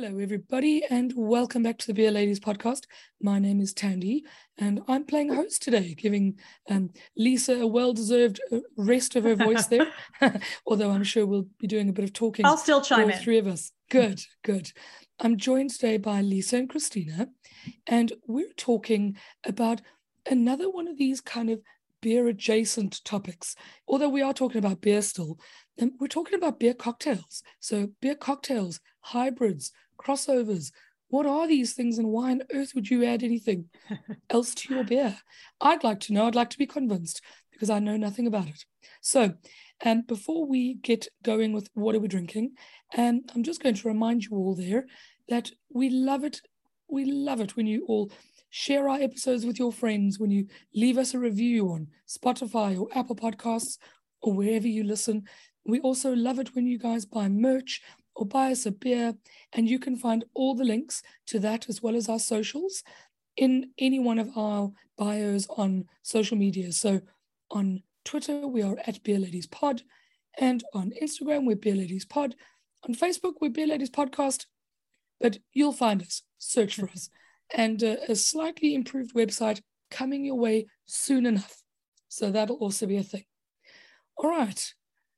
Hello, everybody, and welcome back to the Beer Ladies podcast. My name is Tandy, and I'm playing host today, giving um, Lisa a well deserved rest of her voice there. Although I'm sure we'll be doing a bit of talking. I'll still chime all in. three of us. Good, good. I'm joined today by Lisa and Christina, and we're talking about another one of these kind of beer adjacent topics. Although we are talking about beer still, and we're talking about beer cocktails. So, beer cocktails, hybrids, crossovers. What are these things, and why on earth would you add anything else to your beer? I'd like to know. I'd like to be convinced because I know nothing about it. So, um, before we get going with what are we drinking, um, I'm just going to remind you all there that we love it. We love it when you all share our episodes with your friends, when you leave us a review on Spotify or Apple Podcasts or wherever you listen. We also love it when you guys buy merch or buy us a beer, and you can find all the links to that as well as our socials in any one of our bios on social media. So on Twitter, we are at Beer Ladies Pod, and on Instagram, we're Beer Ladies Pod. On Facebook, we're Beer Ladies Podcast, but you'll find us. Search for us. And uh, a slightly improved website coming your way soon enough. So that'll also be a thing. All right,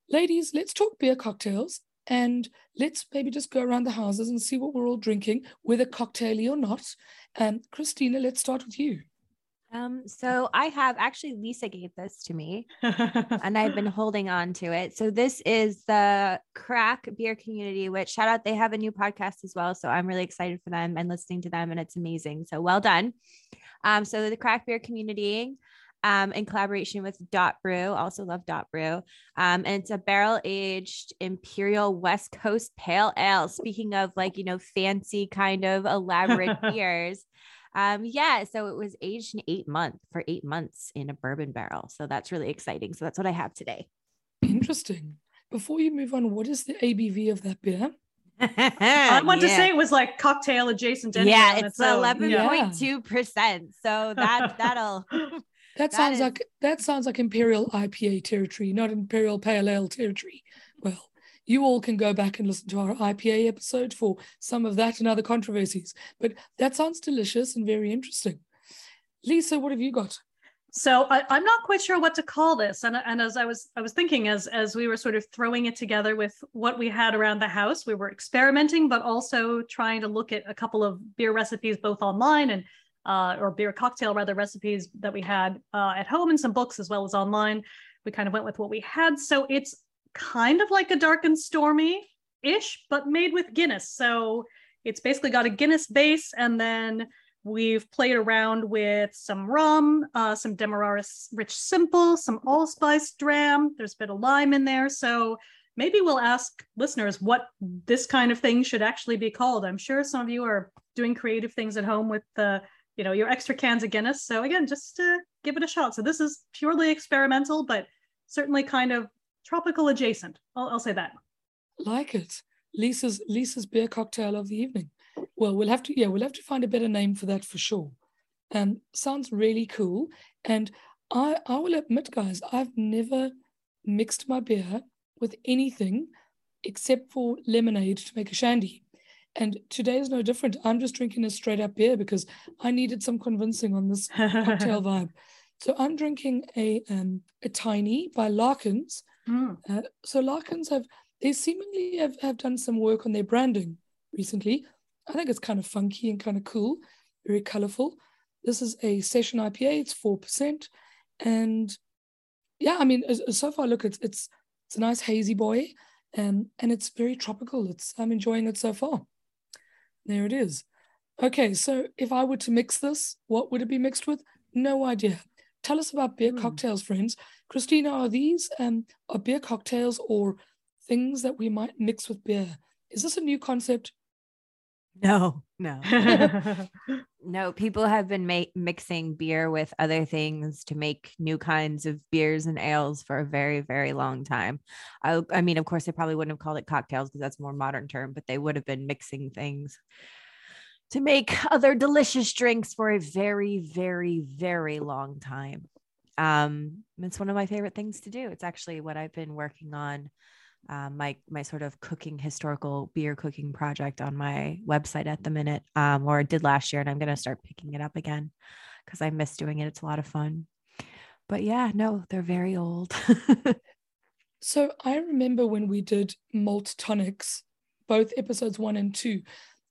ladies, let's talk beer cocktails and let's maybe just go around the houses and see what we're all drinking, whether cocktaily or not. Um, Christina, let's start with you. Um, so I have actually Lisa gave this to me and I've been holding on to it. So this is the crack beer community, which shout out, they have a new podcast as well. So I'm really excited for them and listening to them and it's amazing. So well done. Um, so the crack beer community, um, in collaboration with Dot Brew, also love Dot Brew. Um, and it's a barrel aged imperial West Coast pale ale. Speaking of like, you know, fancy kind of elaborate beers. Um, yeah, so it was aged in eight months for eight months in a bourbon barrel. So that's really exciting. So that's what I have today. Interesting. Before you move on, what is the ABV of that beer? I want to say it was like cocktail adjacent. anyway yeah, it's own. eleven Yeah. point two percent. So that that'll That That sounds is- like that sounds like Imperial IPA territory, not Imperial Pale Ale territory. Well, you all can go back and listen to our IPA episode for some of that and other controversies. But that sounds delicious and very interesting. Lisa, what have you got? So I, I'm not quite sure what to call this, and and as I was I was thinking as as we were sort of throwing it together with what we had around the house, we were experimenting, but also trying to look at a couple of beer recipes both online and uh, or beer cocktail rather recipes that we had uh, at home and some books as well as online. We kind of went with what we had, so it's kind of like a dark and stormy ish, but made with Guinness. So it's basically got a Guinness base and then We've played around with some rum, uh, some Demerara Rich Simple, some allspice dram. There's a bit of lime in there. So maybe we'll ask listeners what this kind of thing should actually be called. I'm sure some of you are doing creative things at home with the, you know, your extra cans of Guinness. So again, just to give it a shot. So this is purely experimental, but certainly kind of tropical adjacent. I'll, I'll say that. Like it. Lisa's Lisa's beer cocktail of the evening. Well, we'll have to yeah, we'll have to find a better name for that for sure. Um, sounds really cool. And I, I will admit, guys, I've never mixed my beer with anything except for lemonade to make a shandy. And today is no different. I'm just drinking a straight up beer because I needed some convincing on this cocktail vibe. So I'm drinking a um, a tiny by Larkins. Mm. Uh, so Larkins have they seemingly have, have done some work on their branding recently. I think it's kind of funky and kind of cool, very colorful. This is a session IPA. It's four percent, and yeah, I mean, so far, look, it's it's it's a nice hazy boy, and and it's very tropical. It's I'm enjoying it so far. There it is. Okay, so if I were to mix this, what would it be mixed with? No idea. Tell us about beer mm. cocktails, friends. Christina, are these um, are beer cocktails or things that we might mix with beer? Is this a new concept? No, no, no. People have been ma- mixing beer with other things to make new kinds of beers and ales for a very, very long time. I, I mean, of course, they probably wouldn't have called it cocktails because that's a more modern term, but they would have been mixing things to make other delicious drinks for a very, very, very long time. Um, it's one of my favorite things to do. It's actually what I've been working on. Um, my my sort of cooking historical beer cooking project on my website at the minute, um, or did last year, and I'm gonna start picking it up again because I miss doing it. It's a lot of fun. But yeah, no, they're very old. so I remember when we did malt tonics, both episodes one and two,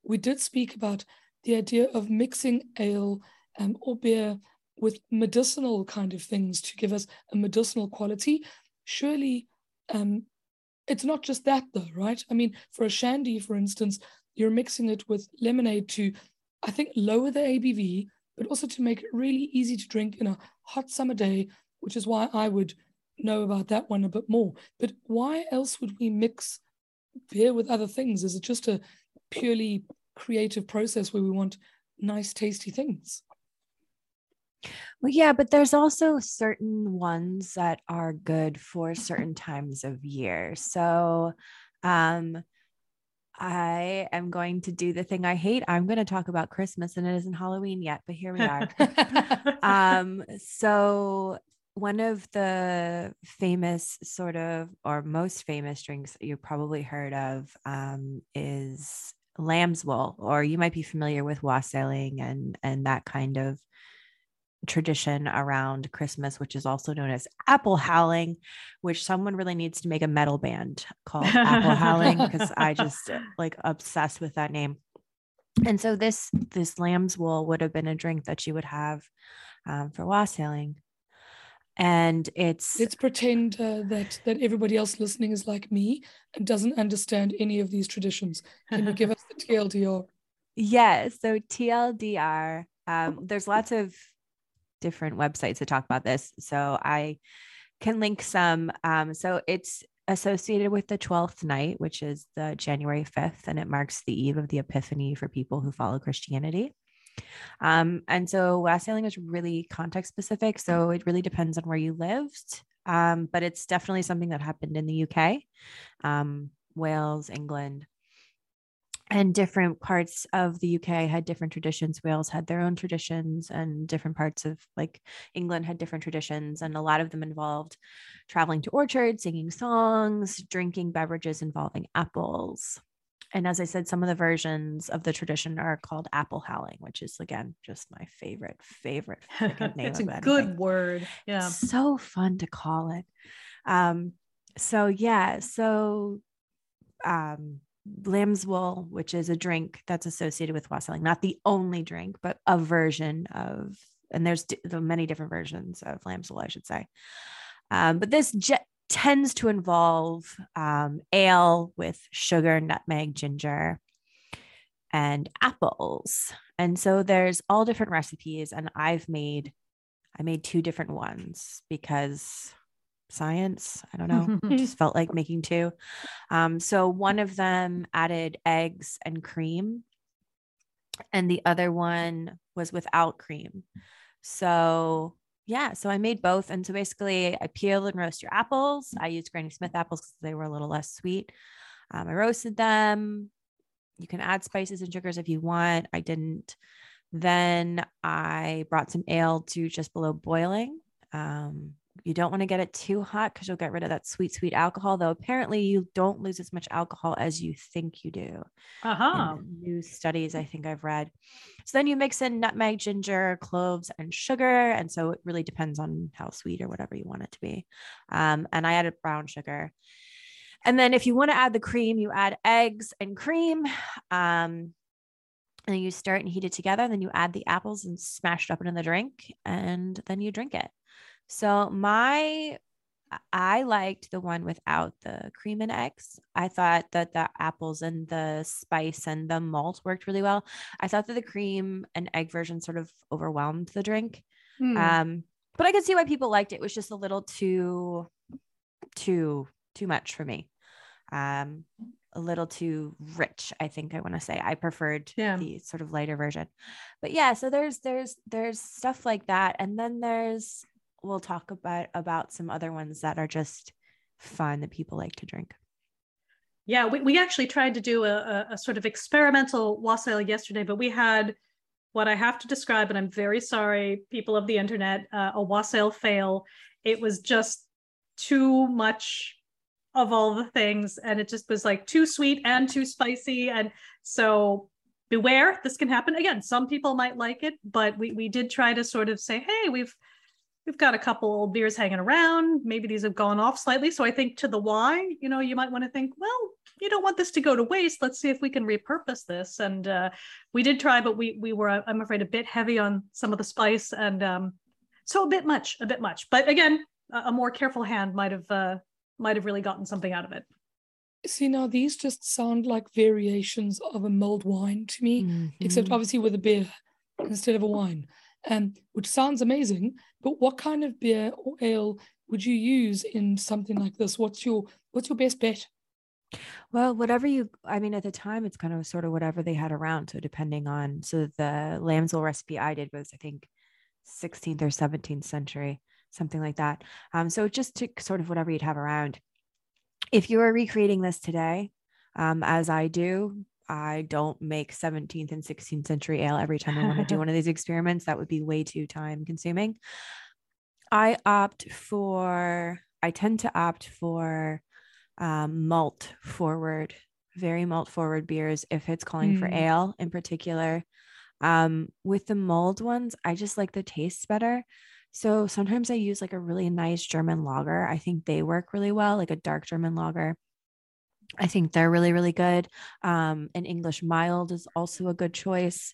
we did speak about the idea of mixing ale um, or beer with medicinal kind of things to give us a medicinal quality. Surely, um, it's not just that, though, right? I mean, for a shandy, for instance, you're mixing it with lemonade to, I think, lower the ABV, but also to make it really easy to drink in a hot summer day, which is why I would know about that one a bit more. But why else would we mix beer with other things? Is it just a purely creative process where we want nice, tasty things. Well, yeah, but there's also certain ones that are good for certain times of year. So, um, I am going to do the thing I hate. I'm going to talk about Christmas and it isn't Halloween yet, but here we are. um, so one of the famous sort of or most famous drinks that you've probably heard of um, is lamb's wool, or you might be familiar with wassailing and and that kind of tradition around Christmas, which is also known as apple howling, which someone really needs to make a metal band called apple howling because I just uh, like obsessed with that name. And so this this lamb's wool would have been a drink that you would have um, for wassailing. And it's let's pretend uh, that that everybody else listening is like me and doesn't understand any of these traditions. Can you give us the tldr yeah so tldr um, there's lots of different websites that talk about this so i can link some um, so it's associated with the 12th night which is the january 5th and it marks the eve of the epiphany for people who follow christianity um, and so wassailing is really context specific. So it really depends on where you lived. Um, but it's definitely something that happened in the UK, um, Wales, England, and different parts of the UK had different traditions. Wales had their own traditions, and different parts of like England had different traditions. And a lot of them involved traveling to orchards, singing songs, drinking beverages involving apples. And as I said, some of the versions of the tradition are called apple howling, which is again just my favorite, favorite name. it's a good word. Yeah. so fun to call it. Um, so yeah, so um lamb's wool, which is a drink that's associated with wassailing, not the only drink, but a version of, and there's d- many different versions of lamb's wool, I should say. Um, but this tends to involve um, ale with sugar, nutmeg, ginger, and apples. And so there's all different recipes, and I've made I made two different ones because science. I don't know. just felt like making two. Um, so one of them added eggs and cream, and the other one was without cream. So yeah, so I made both. And so basically, I peel and roast your apples. I used Granny Smith apples because they were a little less sweet. Um, I roasted them. You can add spices and sugars if you want. I didn't. Then I brought some ale to just below boiling. Um, you don't want to get it too hot because you'll get rid of that sweet, sweet alcohol, though apparently you don't lose as much alcohol as you think you do. Uh-huh. New studies I think I've read. So then you mix in nutmeg, ginger, cloves, and sugar. And so it really depends on how sweet or whatever you want it to be. Um, and I added brown sugar. And then if you want to add the cream, you add eggs and cream. Um, and then you stir it and heat it together. Then you add the apples and smash it up into the drink, and then you drink it. So my I liked the one without the cream and eggs. I thought that the apples and the spice and the malt worked really well. I thought that the cream and egg version sort of overwhelmed the drink. Hmm. Um, but I could see why people liked it. It was just a little too, too, too much for me. Um, a little too rich, I think I want to say. I preferred Yeah. the sort of lighter version. But yeah, so there's there's there's stuff like that. And then there's we'll talk about about some other ones that are just fun that people like to drink. Yeah, we, we actually tried to do a, a, sort of experimental wassail yesterday, but we had what I have to describe, and I'm very sorry, people of the internet, uh, a wassail fail. It was just too much of all the things, and it just was like too sweet and too spicy. And so beware, this can happen. Again, some people might like it, but we, we did try to sort of say, hey, we've we've got a couple old beers hanging around. Maybe these have gone off slightly. So I think to the why, you know, you might want to think, well, you don't want this to go to waste. Let's see if we can repurpose this. And uh, we did try, but we we were, I'm afraid, a bit heavy on some of the spice, and um, so a bit much, a bit much. But again, a, a more careful hand might have uh, might have really gotten something out of it. See, now these just sound like variations of a mulled wine to me, except Mhm. obviously with a beer instead of a wine, um, which sounds amazing. But what kind of beer or ale would you use in something like this? What's your what's your best bet? Well, whatever you, I mean, at the time, it's kind of sort of whatever they had around. So depending on, so the lamb's wool recipe I did was, I think, 16th or 17th century, something like that. Um, so just to sort of whatever you'd have around. If you were recreating this today, um, as I do, I don't make 17th and 16th century ale every time I want to do one of these experiments. That would be way too time consuming. I opt for, I tend to opt for um, malt forward, very malt forward beers if it's calling for Mm. ale in particular. Um, with the mulled ones, I just like the tastes better. So sometimes I use like a really nice German lager. I think they work really well, like a dark German lager. I think they're really, really good. Um, an English mild is also a good choice.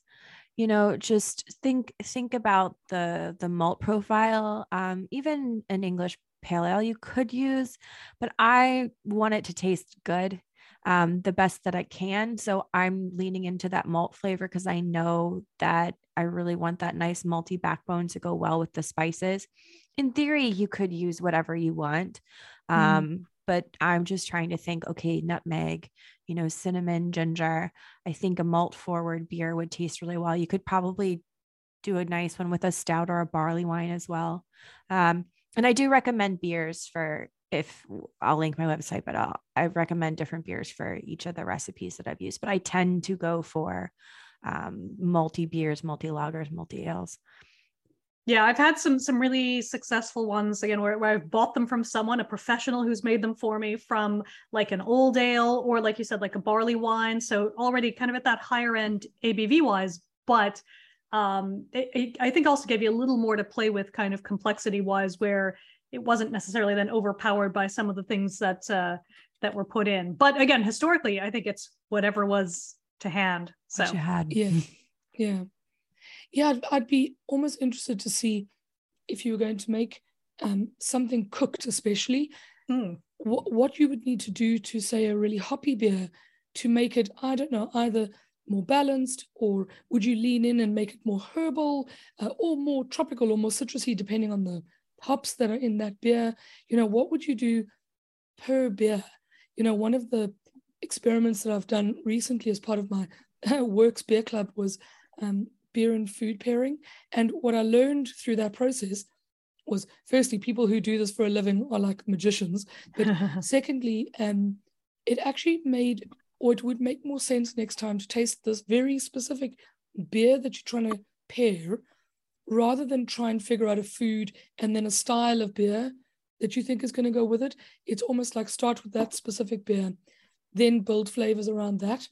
You know, just think think about the the malt profile. Um, even an English pale ale you could use, but I want it to taste good, um, the best that I can. So I'm leaning into that malt flavor because I know that I really want that nice malty backbone to go well with the spices. In theory, you could use whatever you want. Mm. But I'm just trying to think, okay, nutmeg, you know, cinnamon, ginger. I think a malt forward beer would taste really well. You could probably do a nice one with a stout or a barley wine as well. Um, and I do recommend beers for if I'll link my website, but I'll, I recommend different beers for each of the recipes that I've used. But I tend to go for um, malty beers, malty lagers, malty ales. Yeah, I've had some some really successful ones again where, where I've bought them from someone, a professional who's made them for me from like an old ale or like you said, like a barley wine. So already kind of at that higher end ABV wise, but um, it, it, I think also gave you a little more to play with kind of complexity wise where it wasn't necessarily then overpowered by some of the things that uh, that were put in. But again, historically, I think it's whatever was to hand. So What you had. Yeah, yeah, yeah. I'd, I'd be almost interested to see if you were going to make um, something cooked, especially mm, what what you would need to do to say a really hoppy beer to make it. I don't know either more balanced or would you lean in and make it more herbal uh, or more tropical or more citrusy depending on the hops that are in that beer you know what would you do per beer you know one of the experiments that i've done recently as part of my works beer club was um, beer and food pairing. And what i learned through that process was firstly people who do this for a living are like magicians. But secondly um, it actually made or it would make more sense next time to taste this very specific beer that you're trying to pair rather than try and figure out a food and then a style of beer that you think is going to go with it, it's almost like start with that specific beer, then build flavors around that.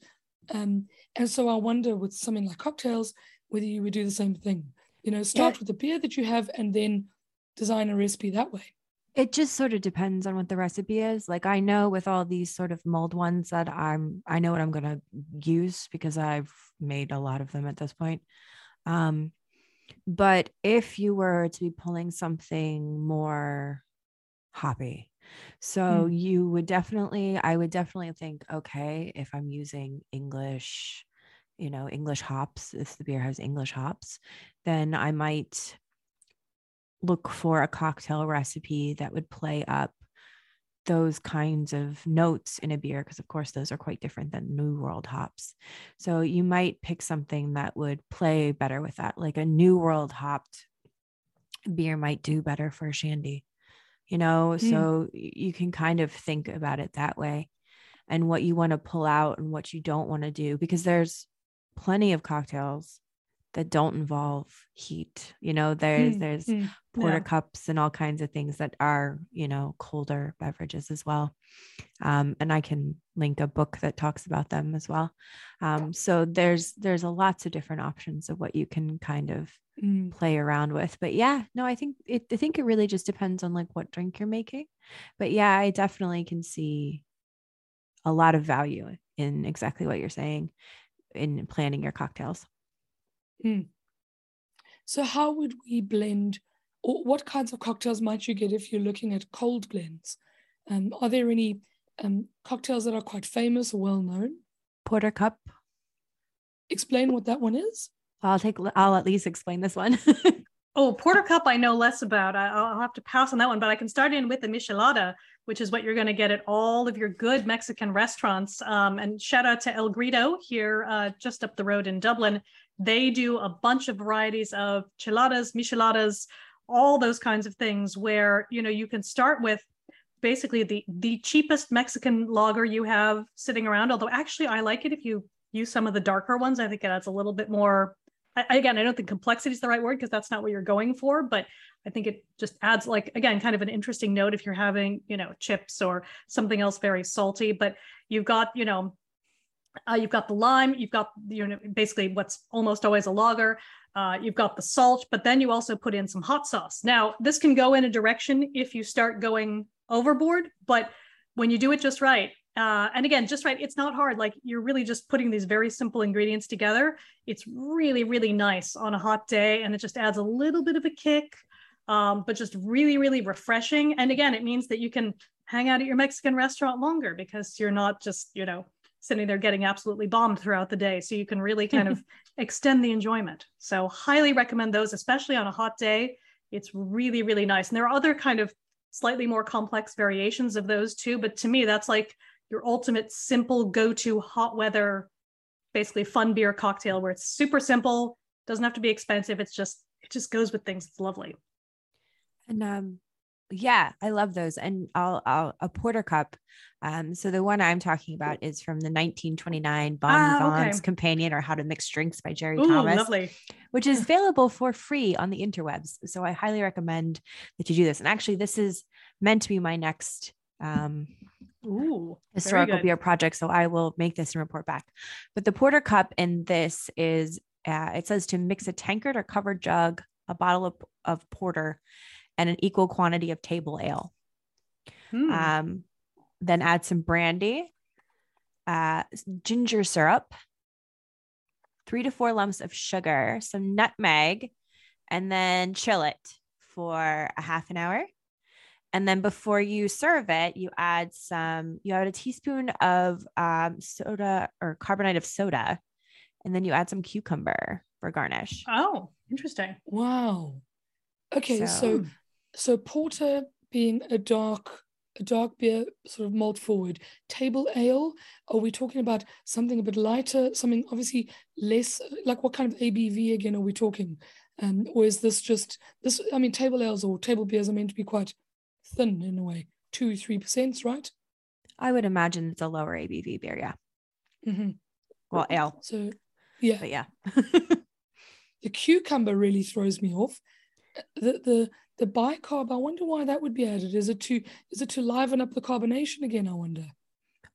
Um, and so I wonder with something like cocktails, whether you would do the same thing. You know, start Yeah. with the beer that you have and then design a recipe that way. It just sort of depends on what the recipe is. Like I know with all these sort of mulled ones that I'm I know what I'm going to use because I've made a lot of them at this point. Um but if you were to be pulling something more hoppy. So you would definitely I would definitely think okay, if I'm using English, you know, English hops, if the beer has English hops, then I might look for a cocktail recipe that would play up those kinds of notes in a beer because of course those are quite different than new world hops so you might pick something that would play better with that like a new world hopped beer might do better for a shandy you know Mm. so you can kind of think about it that way and what you want to pull out and what you don't want to do because there's plenty of cocktails that don't involve heat you know there's Mm, there's mm. porter Yeah. cups and all kinds of things that are you know colder beverages as well um, and i can link a book that talks about them as well um, so there's there's a lots of different options of what you can kind of Mm. play around with but yeah no i think it i think it really just depends on like what drink you're making but yeah i definitely can see a lot of value in exactly what you're saying in planning your cocktails So, how would we blend, or what kinds of cocktails might you get if you're looking at cold blends? Um, are there any um, cocktails that are quite famous or well known? porter cup Explain what that one is. i'll take i'll at least explain this one Oh, Porter Cup, I know less about. I, I'll have to pass on that one, but I can start in with the Michelada, which is what you're going to get at all of your good Mexican restaurants. Um, and shout out to El Grito here, uh, just up the road in Dublin. They do a bunch of varieties of cheladas, micheladas, all those kinds of things where you know you can start with basically the the cheapest Mexican lager you have sitting around. Although actually, I like it if you use some of the darker ones. I think it adds a little bit more I, again, I don't think complexity is the right word because that's not what you're going for, but I think it just adds like again kind of an interesting note if you're having you know chips or something else very salty. But you've got you know uh, you've got the lime, you've got you know basically what's almost always a lager. Uh, you've got the salt, but then you also put in some hot sauce. Now this can go in a direction if you start going overboard, but when you do it just right, uh, and again, just right, it's not hard. Like you're really just putting these very simple ingredients together. It's really, really nice on a hot day, and it just adds a little bit of a kick, um, but just really, really refreshing. And again, it means that you can hang out at your Mexican restaurant longer because you're not just, you know, sitting there getting absolutely bombed throughout the day. So you can really kind of extend the enjoyment. So highly recommend those, especially on a hot day. It's really, really nice. And there are other kind of slightly more complex variations of those too. But to me, that's like your ultimate simple go-to hot weather, basically fun beer cocktail where it's super simple, doesn't have to be expensive. It's just it just goes with things. It's lovely. And um, yeah, I love those. And I'll, I'll a porter cup. Um, so the one I'm talking about is from the 1929 Bon Ah, okay. Companion or How to Mix Drinks by Jerry Ooh, Thomas, lovely. which is available for free on the interwebs. So I highly recommend that you do this. And actually, this is meant to be my next um, Ooh, historical beer project. So I will make this and report back. But the porter cup in this is uh, it says to mix a tankard or covered jug, a bottle of, of porter, and an equal quantity of table ale. Hmm. Um, then add some brandy, uh, ginger syrup, three to four lumps of sugar, some nutmeg, and then chill it for a half an hour. And then before you serve it, you add some, you add a teaspoon of um, soda or carbonate of soda, and then you add some cucumber for garnish. oh, interesting. Wow. Okay, so So- so, porter being a dark a dark beer sort of malt forward. Table ale, are we talking about something a bit lighter, something obviously less like what kind of ABV again are we talking? Um, or is this just this I mean table ales or table beers are meant to be quite thin in a way, two, three percent, right? I would imagine it's a lower ABV beer. Yeah. hmm Well, ale, So yeah. but yeah. The cucumber really throws me off. The the the bicarb, I wonder why that would be added. Is it to is it to liven up the carbonation again? I wonder.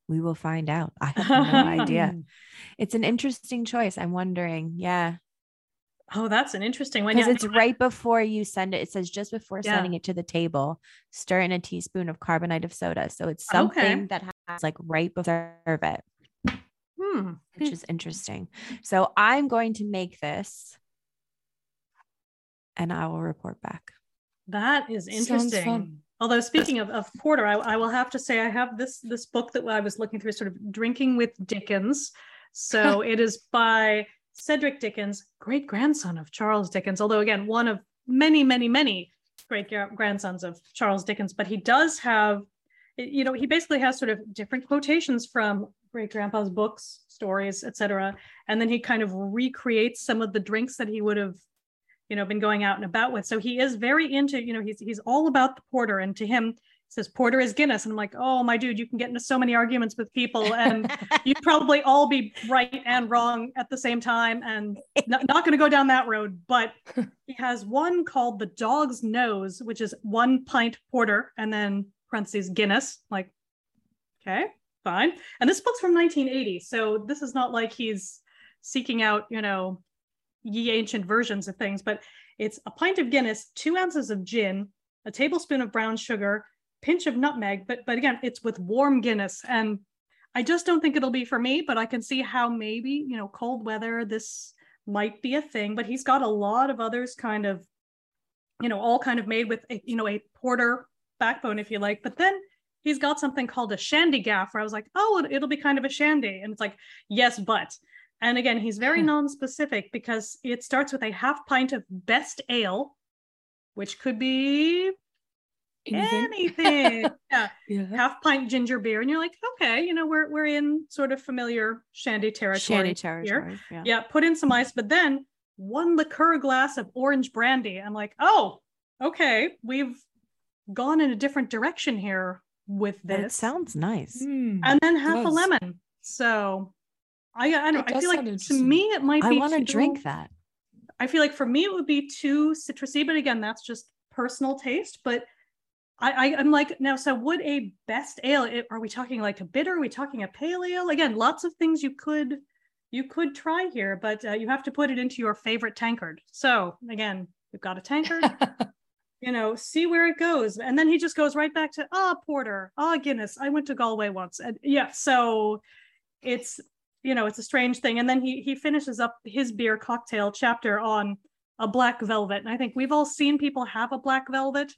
We will find out. I have no idea. It's an interesting choice. I'm wondering. Yeah. Oh, that's an interesting one. Because Yeah, it's right before you send it. It says just before Yeah. sending it to the table, stir in a teaspoon of carbonate of soda. So it's Okay. something that has like right before you it, Hmm. which is interesting. So I'm going to make this and I will report back. That is interesting. Although speaking of, of porter, I, I will have to say I have this this book that I was looking through, sort of drinking with Dickens. So it is by Cedric Dickens, great grandson of Charles Dickens. Although again, one of many, many, many great grandsons of Charles Dickens. But he does have, you know, he basically has sort of different quotations from great grandpa's books, stories, etc. And then he kind of recreates some of the drinks that he would have you know been going out and about with so he is very into you know he's he's all about the porter and to him says porter is guinness. And i'm like oh my dude you can get into so many arguments with people and you'd probably all be right and wrong at the same time and not, not going to go down that road. But he has one called the dog's nose which is one pint porter and then parentheses guinness. Like okay fine. And this book's from 1980 so this is not like he's seeking out you know ye ancient versions of things, but it's a pint of Guinness, two ounces of gin, a tablespoon of brown sugar, pinch of nutmeg. But but again, it's with warm Guinness, and I just don't think it'll be for me. But I can see how maybe you know cold weather this might be a thing. But he's got a lot of others kind of, you know, all kind of made with a, you know a porter backbone, if you like. But then he's got something called a shandy gaff, where I was like, oh, it'll be kind of a shandy, and it's like, yes, but and again, he's very hmm. non-specific because it starts with a half pint of best ale, which could be Anything? anything. yeah, Yeah. half pint ginger beer, and you're like, okay, you know, we're we're in sort of familiar shandy territory. Shandy here. territory. Yeah. Yeah, put in some ice, but then one liqueur glass of orange brandy. I'm like, oh, okay, we've gone in a different direction here with That this. sounds nice. Mm. and then half a lemon. So I I don't I feel like to me it might I be want to drink that. I feel like for me it would be too citrusy, but again, that's just personal taste. But I, I I'm like now. So would a best ale? It, are we talking like a bitter? Are we talking a pale ale? Again, lots of things you could you could try here, but uh, you have to put it into your favorite tankard. So again, we've got a tankard. you know, see where it goes, and then he just goes right back to ah porter, ah Guinness. I went to Galway once, and yeah, so it's you know it's a strange thing and then he he finishes up his beer cocktail chapter on a black velvet and i think we've all seen people have a black velvet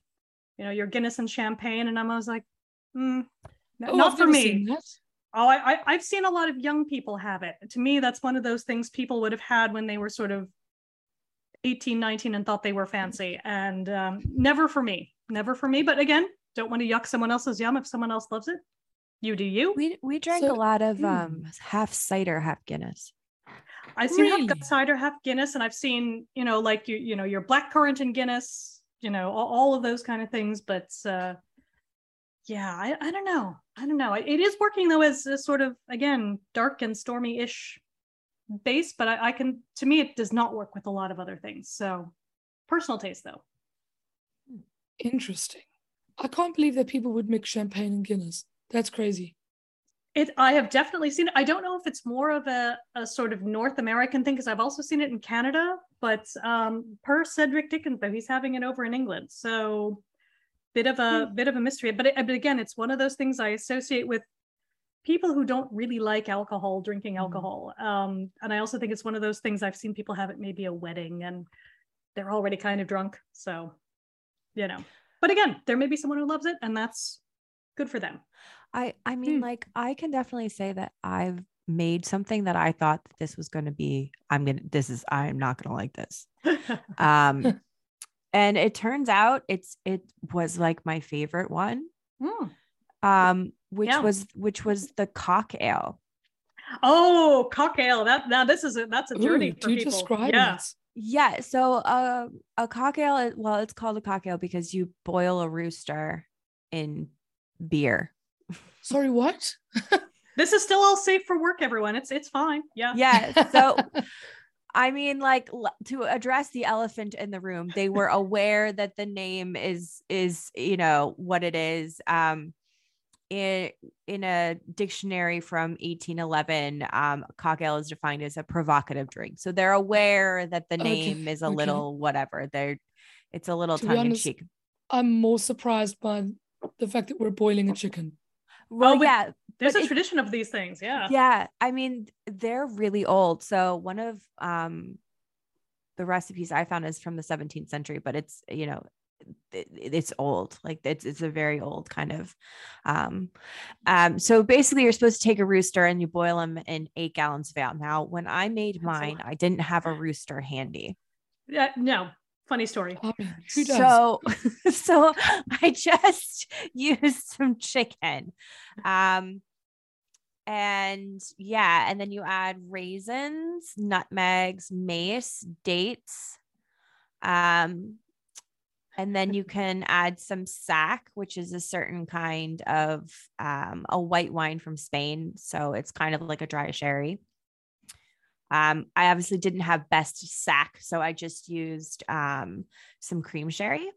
you know your guinness and champagne. And i'm always like mm, Oh, not I've for me. oh I, I i've seen a lot of young people have it. To me that's one of those things people would have had when they were sort of 18 19 and thought they were fancy. And um, never for me never for me. But again don't want to yuck someone else's yum if someone else loves it. You do you. We we drank So- a lot of hmm. um half cider, half Guinness. I've seen half Really? gut cider, half Guinness, and I've seen, you know, like you, you know, your black currant and Guinness, you know, all, all of those kind of things. But uh yeah, I, I don't know. I don't know. It- is working though as a sort of again dark and stormy-ish base, but I, I can to me it does not work with a lot of other things. So personal taste though. Interesting. I can't believe that people would mix champagne and Guinness. That's crazy. It I have definitely seen it. I don't know if it's more of a, a sort of North American thing because I've also seen it in Canada, but um per Cedric Dickens though he's having it over in England. So bit of a bit of a mystery. But, it, but again, it's one of those things I associate with people who don't really like alcohol drinking alcohol. Um and I also think it's one of those things I've seen people have at maybe a wedding and they're already kind of drunk. So, you know. But again, there may be someone who loves it and that's good for them. I I mean, Hmm. like I can definitely say that I've made something that I thought that this was going to be. I'm gonna. This is. I'm not gonna like this. Um, and it turns out it's it was like my favorite one. Hmm. Um, which Yeah. was which was the cock ale. Oh, cock ale. That now this is a that's a journey Ooh, for do people. describe yeah. it. Yeah. So uh, a cock ale. Well, it's called a cock ale because you boil a rooster in beer. Sorry, what? This is still all safe for work, everyone. It's it's fine. Yeah. Yeah. So I mean, like to address the elephant in the room, they were aware that the name is is you know what it is. Um, in in a dictionary from 1811, um, cocktail is defined as a provocative drink. So they're aware that the name okay, is a okay. little whatever. They're it's a little to tongue in cheek. I'm more surprised by the fact that we're boiling a chicken. Well, oh, yeah, there's a it, tradition of these things. Yeah. Yeah. I mean, they're really old. So one of um the recipes I found is from the 17th century, but it's, you know, it, it's old. Like it's it's a very old kind of um um so basically you're supposed to take a rooster and you boil them in eight gallons of ale. Now, when I made That's mine, I didn't have a rooster handy. Yeah, no, funny story. so, so I just used some chicken. Um, and yeah, and then you add raisins, nutmegs, mace, dates. Um, and then you can add some sack, which is a certain kind of um, a white wine from Spain. So it's kind of like a dry sherry. Um, I obviously didn't have best sack, so I just used um, some cream sherry.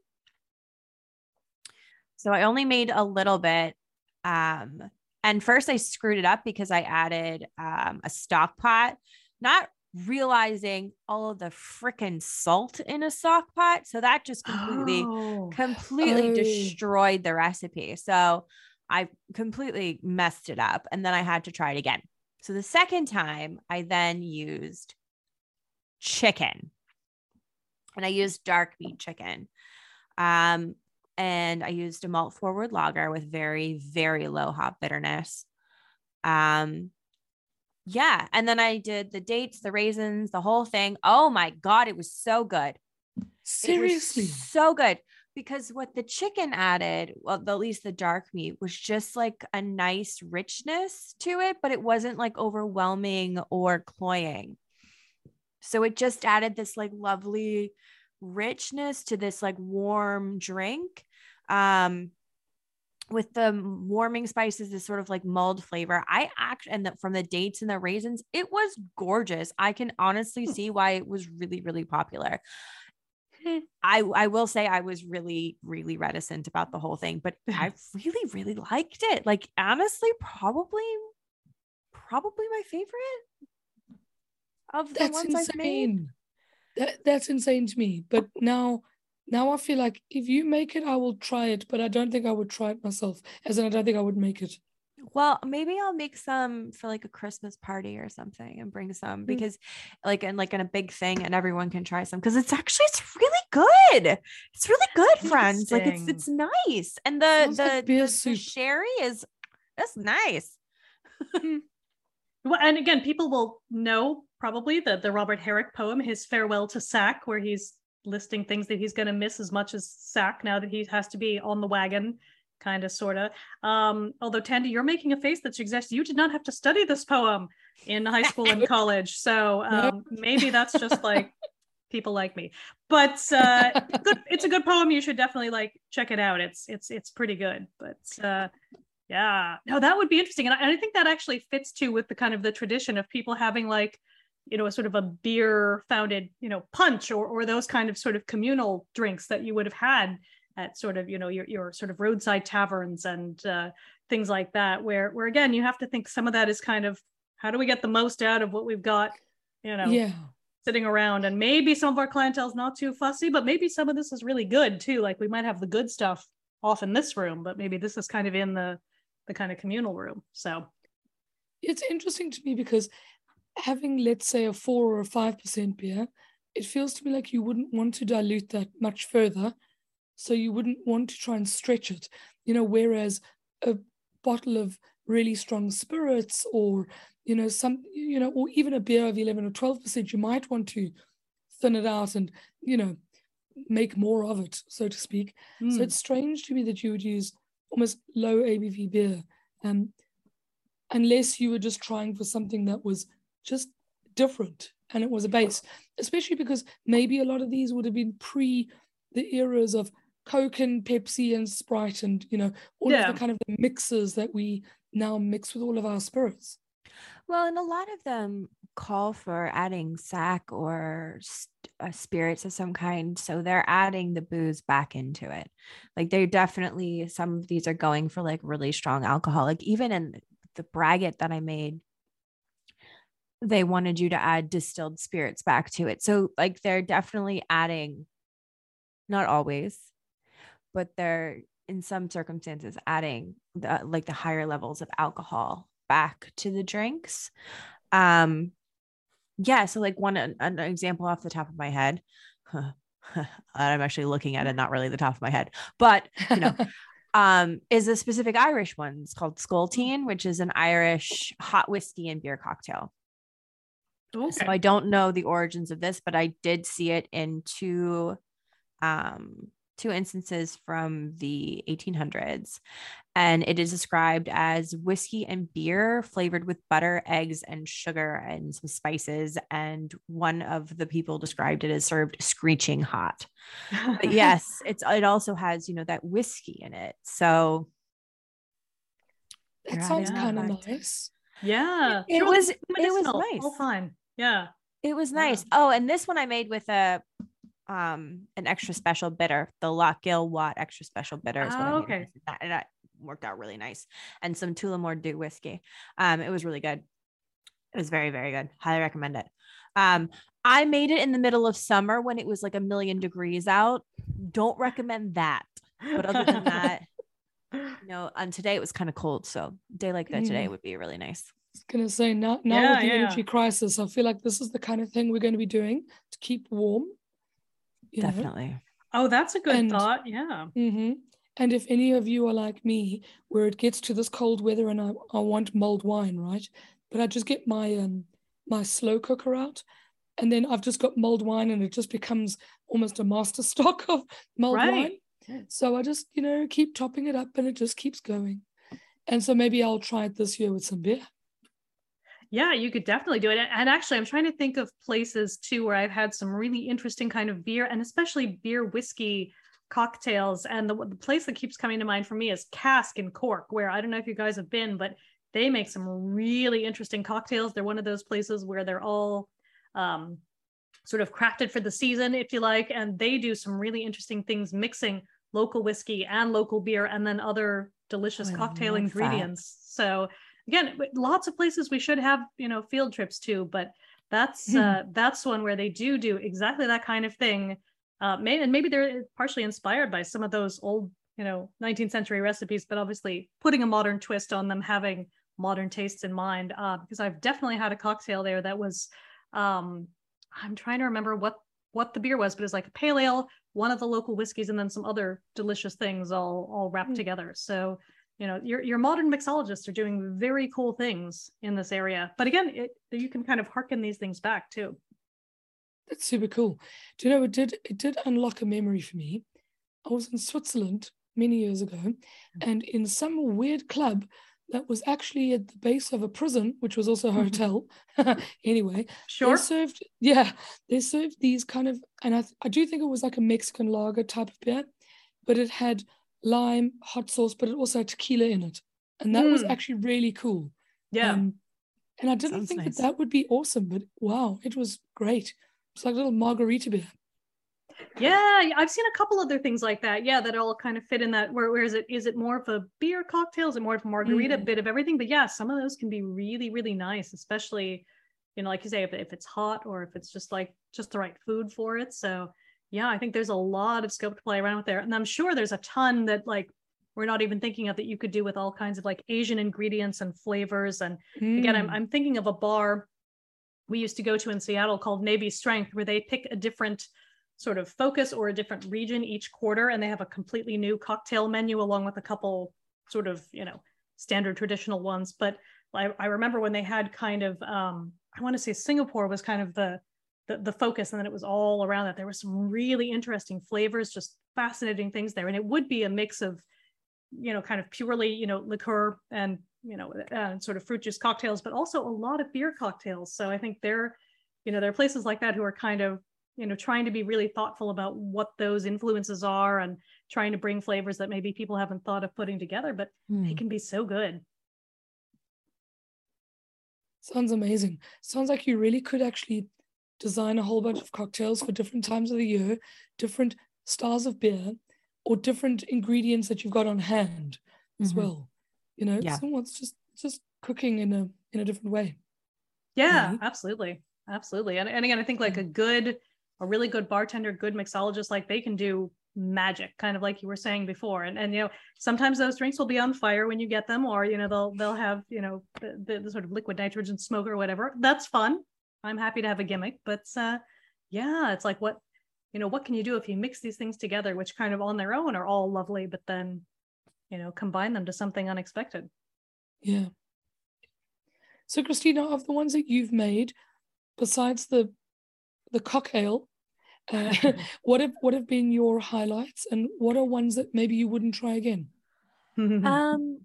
So I only made a little bit. Um, and first I screwed it up because I added um, a stock pot, not realizing all of the freaking salt in a stock pot. So that just completely, oh. completely oh. destroyed the recipe. So I completely messed it up. And then I had to try it again. So the second time, I then used chicken and I used dark meat chicken. Um, and I used a malt forward lager with very, very low hop bitterness. Um, yeah. And then I did the dates, the raisins, the whole thing. Oh my God, it was so good. Seriously. So good because what the chicken added, well, at least the dark meat, was just like a nice richness to it, but it wasn't like overwhelming or cloying. So it just added this like lovely richness to this like warm drink. Um, with the warming spices, this sort of like mulled flavor. I act and the, from the dates and the raisins, it was gorgeous. I can honestly hmm. see why it was really, really popular. I I will say I was really really reticent about the whole thing, but I really really liked it. Like honestly, probably probably my favorite of the that's ones insane. I've made. That that's insane to me. But now now I feel like if you make it, I will try it, but I don't think I would try it myself. As in, I don't think I would make it. Well, maybe I'll make some for like a Christmas party or something and bring some mm. because like and like in a big thing and everyone can try some because it's actually it's really good. It's really good, friends. Like it's it's nice. And the Sounds the, like the, the sherry is that's nice. Hmm. well, and again, people will know probably the the Robert Herrick poem, his farewell to Sack, where he's listing things that he's going to miss as much as Sack now that he has to be on the wagon kind of sort of um although tandy you're making a face that suggests you did not have to study this poem in high school and college. So um maybe that's just like people like me. But uh good, it's a good poem. You should definitely like check it out. It's it's it's pretty good. But uh yeah. No that would be interesting. And I, and I think that actually fits too with the kind of the tradition of people having like you know a sort of a beer founded you know punch or or those kind of sort of communal drinks that you would have had at sort of you know your, your sort of roadside taverns and uh, things like that where where again you have to think some of that is kind of how do we get the most out of what we've got you know yeah. sitting around? And maybe some of our clientele is not too fussy but maybe some of this is really good too. Like we might have the good stuff off in this room but maybe this is kind of in the the kind of communal room. So. It's interesting to me because having let's say a four or a five percent beer it feels to me like you wouldn't want to dilute that much further so you wouldn't want to try and stretch it you know whereas a bottle of really strong spirits or you know some you know or even a beer of 11 or 12 percent you might want to thin it out and you know make more of it so to speak mm. so hmm. it's strange to me that you would use almost low abv beer um unless you were just trying for something that was just different and it was a base especially because maybe a lot of these would have been pre the eras of Coke and Pepsi and Sprite and you know all yeah. of the kind of the mixes that we now mix with all of our spirits. Well, and a lot of them call for adding sack or st- uh, spirits of some kind. So they're adding the booze back into it. Like they're definitely, some of these are going for like really strong alcohol. Like even in the braggot that I made, they wanted you to add distilled spirits back to it. So like they're definitely adding, not always, but they're in some circumstances adding the like the higher levels of alcohol back to the drinks. Um, yeah. So like one an example off the top of my head. Huh, I'm actually looking at it, not really the top of my head, but you know, um, is a specific Irish one. It's called Scoiltean, which is an Irish hot whiskey and beer cocktail. Okay. So I don't know the origins of this, but I did see it in two um two instances from the 1800s. And it is described as whiskey and beer flavored with butter, eggs, and sugar and some spices. And one of the people described it as served screeching hot. But yes, it's it also has, you know, that whiskey in it. So that sounds kind of nice. Yeah. It, it was it was nice. All fine. Yeah. It was nice. Yeah. Oh, and this one I made with a um an extra special bitter, the Lough Gill Watt extra special bitter. Is oh, okay. That, and that worked out really nice. And some Tullamore Dew whiskey. Um, it was really good. It was very, very good. Highly recommend it. Um, I made it in the middle of summer when it was like a million degrees out. Don't recommend that. But other than that, you know, and today it was kind of cold. So day like that today would be really nice. I was gonna say now, now yeah, with the yeah. energy crisis, I feel like this is the kind of thing we're going to be doing to keep warm Definitely. Know? Oh, that's a good and, thought. Yeah. Mm-hmm. And if any of you are like me, where it gets to this cold weather and I, I want mulled wine, right? But I just get my um my slow cooker out, and then I've just got mulled wine, and it just becomes almost a master stock of mulled right. wine. So I just you know keep topping it up, and it just keeps going. And so maybe I'll try it this year with some beer. Yeah, you could definitely do it. And actually, I'm trying to think of places too where I've had some really interesting kind of beer and especially beer whiskey cocktails. And the, the place that keeps coming to mind for me is Cask in Cork, where I don't know if you guys have been, but they make some really interesting cocktails. They're one of those places where they're all um, sort of crafted for the season, if you like, and they do some really interesting things mixing local whiskey and local beer and then other delicious oh, cocktail ingredients. That. So again lots of places we should have you know field trips to but that's hmm. uh, that's one where they do do exactly that kind of thing uh, may, and maybe they're partially inspired by some of those old you know 19th century recipes but obviously putting a modern twist on them having modern tastes in mind uh, because i've definitely had a cocktail there that was um, i'm trying to remember what what the beer was but it's like a pale ale one of the local whiskeys and then some other delicious things all all wrapped mm. together so you know your, your modern mixologists are doing very cool things in this area. But again it, you can kind of harken these things back too. That's super cool. Do you know it did it did unlock a memory for me. I was in switzerland many years ago mm. and in some weird club that was actually at the base of a prison which was also a hotel. Anyway sure. they served yeah they served these kind of and I, I do think it was like a mexican lager type of beer but it had lime, hot sauce, but it also had tequila in it. And that mm. was hmm. actually really cool. Yeah. Um, and I didn't Sounds think nice. that that would be awesome, but wow, it was great. It's like a little margarita beer. Yeah, I've seen a couple other things like that. Yeah, that all kind of fit in that. Where, where is it? Is it more of a beer cocktail? Is it more of a margarita? Mm. Bit of everything. But yeah, some of those can be really, really nice, especially you know, like you say, if, if it's hot or if it's just like just the right food for it. So yeah, I think there's a lot of scope to play around with there. And I'm sure there's a ton that like we're not even thinking of that you could do with all kinds of like Asian ingredients and flavors. And mm. again, I'm, mm. I'm thinking of a bar we used to go to in Seattle called Navy Strength, where they pick a different sort of focus or a different region each quarter, and they have a completely new cocktail menu along with a couple sort of, you know, standard traditional ones. But I, I remember when they had kind of, um, I want to say Singapore was kind of the the, the focus and then it was all around that there were some really interesting flavors just fascinating things there and it would be a mix of you know kind of purely you know liqueur and you know uh, sort of fruit juice cocktails but also a lot of beer cocktails so i think there you know there are places like that who are kind of you know trying to be really thoughtful about what those influences are and trying to bring flavors that maybe people haven't thought of putting together but mm. they hmm. can be so good Sounds amazing. Sounds like you really could actually design a whole bunch of cocktails for different times of the year, different styles of beer, or different ingredients that you've got on hand as Mhm. well. You know, Yeah. someone's just just cooking in a in a different way. Yeah, absolutely. Absolutely. And, and again, I think like a good, a really good bartender, good mixologist, like they can do magic, kind of like you were saying before. And and you know, sometimes those drinks will be on fire when you get them, or you know, they'll they'll have, you know, the, the sort of liquid nitrogen smoke or whatever. That's fun. I'm happy to have a gimmick, but uh yeah, it's like what you know, what can you do if you mix these things together, which kind of on their own are all lovely, but then, you know, combine them to something unexpected. Yeah. So Christina, of the ones that you've made, besides the the cocktail, uh, what have what have been your highlights, and what are ones that maybe you wouldn't try again? Um,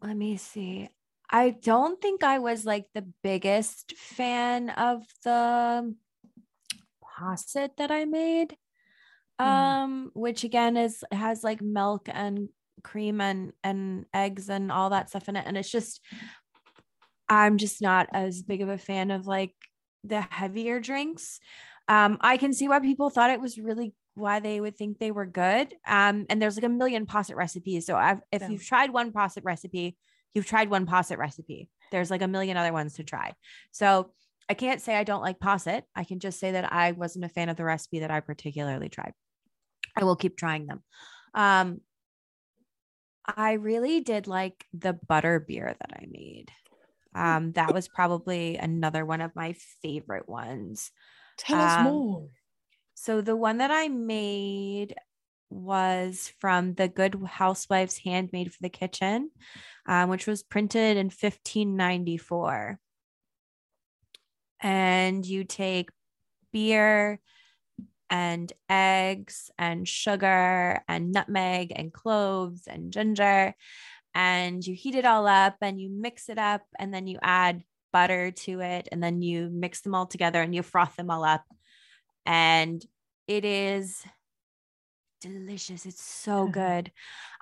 let me see. I don't think I was like the biggest fan of the posset that I made. Mm. Um, which again is has like milk and cream and and eggs and all that stuff in it. And it's just I'm just not as big of a fan of like the heavier drinks. Um, I can see why people thought it was really why they would think they were good. Um, and there's like a million posset recipes. So I've, if Yeah. you've tried one posset recipe, you've tried one posset recipe. There's like a million other ones to try. So I can't say I don't like posset. I can just say that I wasn't a fan of the recipe that I particularly tried. I will keep trying them. Um, I really did like the butter beer that I made. Um, that was probably another one of my favorite ones. Tell us Um, more. So the one that I made was from the Good Housewife's Handmaid for the Kitchen, um, which was printed in 1594. And you take beer and eggs and sugar and nutmeg and cloves and ginger and you heat it all up and you mix it up and then you add butter to it and then you mix them all together and you froth them all up and it is delicious it's so good.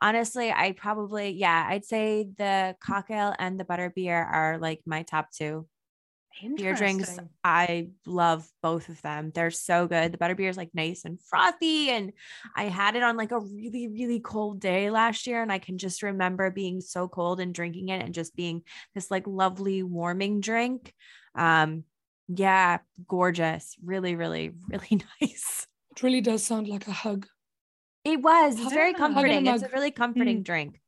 Honestly i probably yeah i'd say the cocktail and the butter beer are like my top two. Beer drinks i love both of them they're so good. The butter beer is like nice and frothy and i had it on like a really really cold day last year and i can just remember being so cold and drinking it and just being this like lovely warming drink. Um yeah gorgeous really really really nice. It really does sound like a hug. It was it's very Hug on a comforting it's a really comforting Mm. drink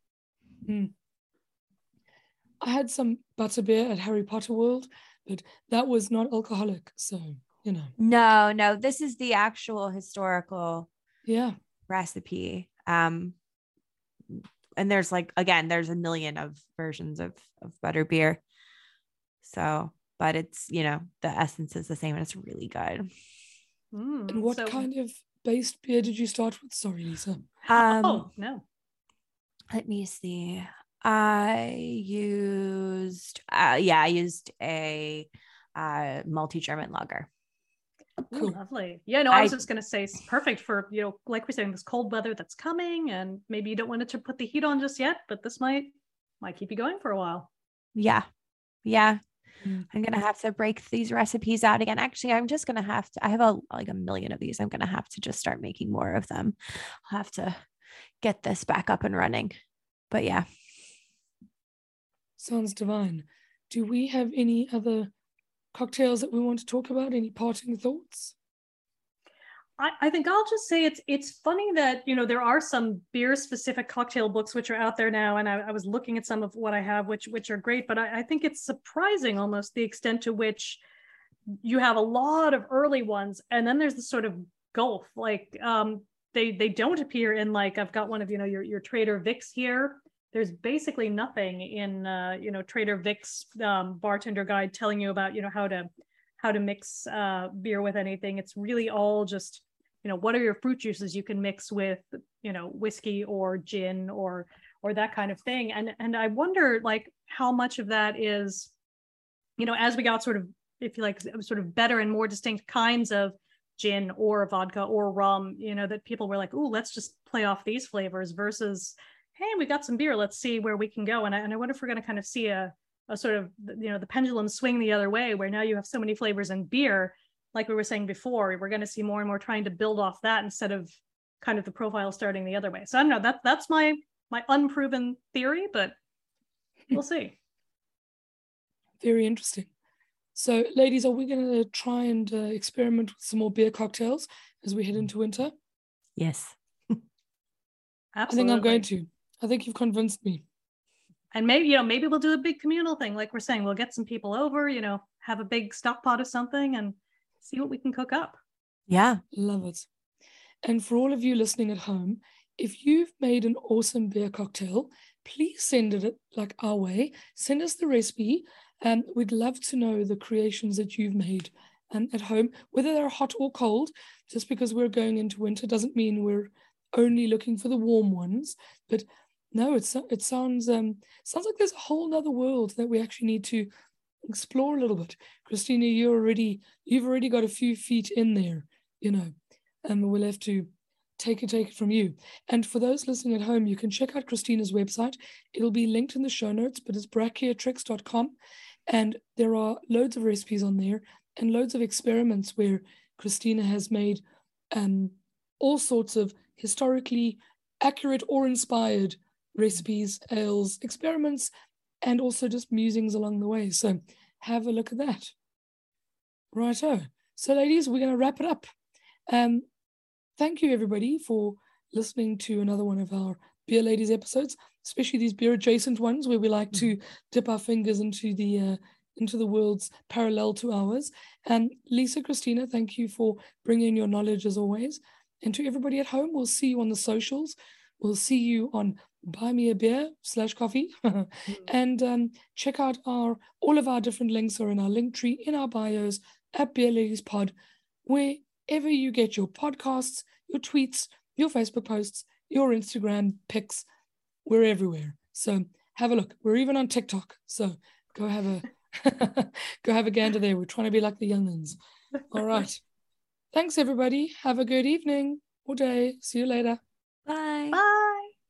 I had some butterbeer at Harry Potter World, but that was not alcoholic. So, you know, no no this is the actual historical yeah. recipe. Um, and there's like again, there's a million of versions of of butter beer. So, but it's you know the essence is the same and it's really good. Mm, And what so- kind of based beer did you start with? Sorry, Lisa. Um, oh no. let me see. I used uh yeah, I used a uh malty German lager. Ooh, lovely. Yeah, no, I was I- just gonna say it's perfect for, you know, like we're saying, this cold weather that's coming, and maybe you don't want it to put the heat on just yet, but this might might keep you going for a while. Yeah. Yeah. Mm. I'm gonna have to break these recipes out again. Actually, I'm just gonna have to. I have a like a million of these. I'm gonna have to just start making more of them. I'll have to get this back up and running. But yeah, Sounds divine. Do we have any other cocktails that we want to talk about? Any parting thoughts? I, I think I'll just say it's it's funny that you know there are some beer specific cocktail books which are out there now, and I, I was looking at some of what I have, which which are great, but I, I think it's surprising almost the extent to which you have a lot of early ones, and then there's this sort of gulf. Like um, they they don't appear in like I've got one of you know your your Trader Vic's here. There's basically nothing in uh, you know Trader Vic's um, bartender guide telling you about you know how to how to mix uh, beer with anything. It's really all just you know what are your fruit juices you can mix with you know whiskey or gin or or that kind of thing? And and i wonder like how much of that is you know as we got sort of if you like sort of better and more distinct kinds of gin or vodka or rum you know that people were like oh let's just play off these flavors versus hey we got some beer let's see where we can go. And i, and I wonder if we're going to kind of see a a sort of you know the pendulum swing the other way where now you have so many flavors in beer like we were saying before we're going to see more and more trying to build off that instead of kind of the profile starting the other way. So i don't know that that's my my unproven theory but we'll see. Very interesting. So ladies are we going to try and uh, experiment with some more beer cocktails as we head into winter? Yes. Absolutely. i think i'm going to. I think you've convinced me. And maybe you know maybe we'll do a big communal thing like we're saying we'll get some people over you know have a big stock pot of something and see what we can cook up. Yeah. Love it. And for all of you listening at home if you've made an awesome beer cocktail please send it like our way. Send us the recipe and we'd love to know the creations that you've made um, at home. Whether they're hot or cold just because we're going into winter doesn't mean we're only looking for the warm ones. But no, it's it sounds um sounds like there's a whole other world that we actually need to explore a little bit. Christina, you already you've already got a few feet in there, you know, and we'll have to take it take it from you. And for those listening at home, you can check out Christina's website. It'll be linked in the show notes, but it's braciatrix.com. And there are loads of recipes on there and loads of experiments where Christina has made um all sorts of historically accurate or inspired recipes, ales, experiments, and also just musings along the way. So have a look at that. Righto. So, ladies, we're going to wrap it up. Um, thank you, everybody, for listening to another one of our Beer Ladies episodes, especially these beer adjacent ones where we like to dip our fingers into the uh, into the worlds parallel to ours. And Lisa, Christina, thank you for bringing your knowledge as always. And to everybody at home, we'll see you on the socials. We'll see you on buy me a beer slash coffee and um, check out our all of our different links are in our link tree in our bios at beer ladies pod wherever you get your podcasts your tweets your facebook posts your instagram pics we're everywhere. So have a look. We're even on tiktok. So go have a go have a gander there. We're trying to be like the youngins all right. Thanks everybody. Have a good evening or day. See you later. Bye. Bye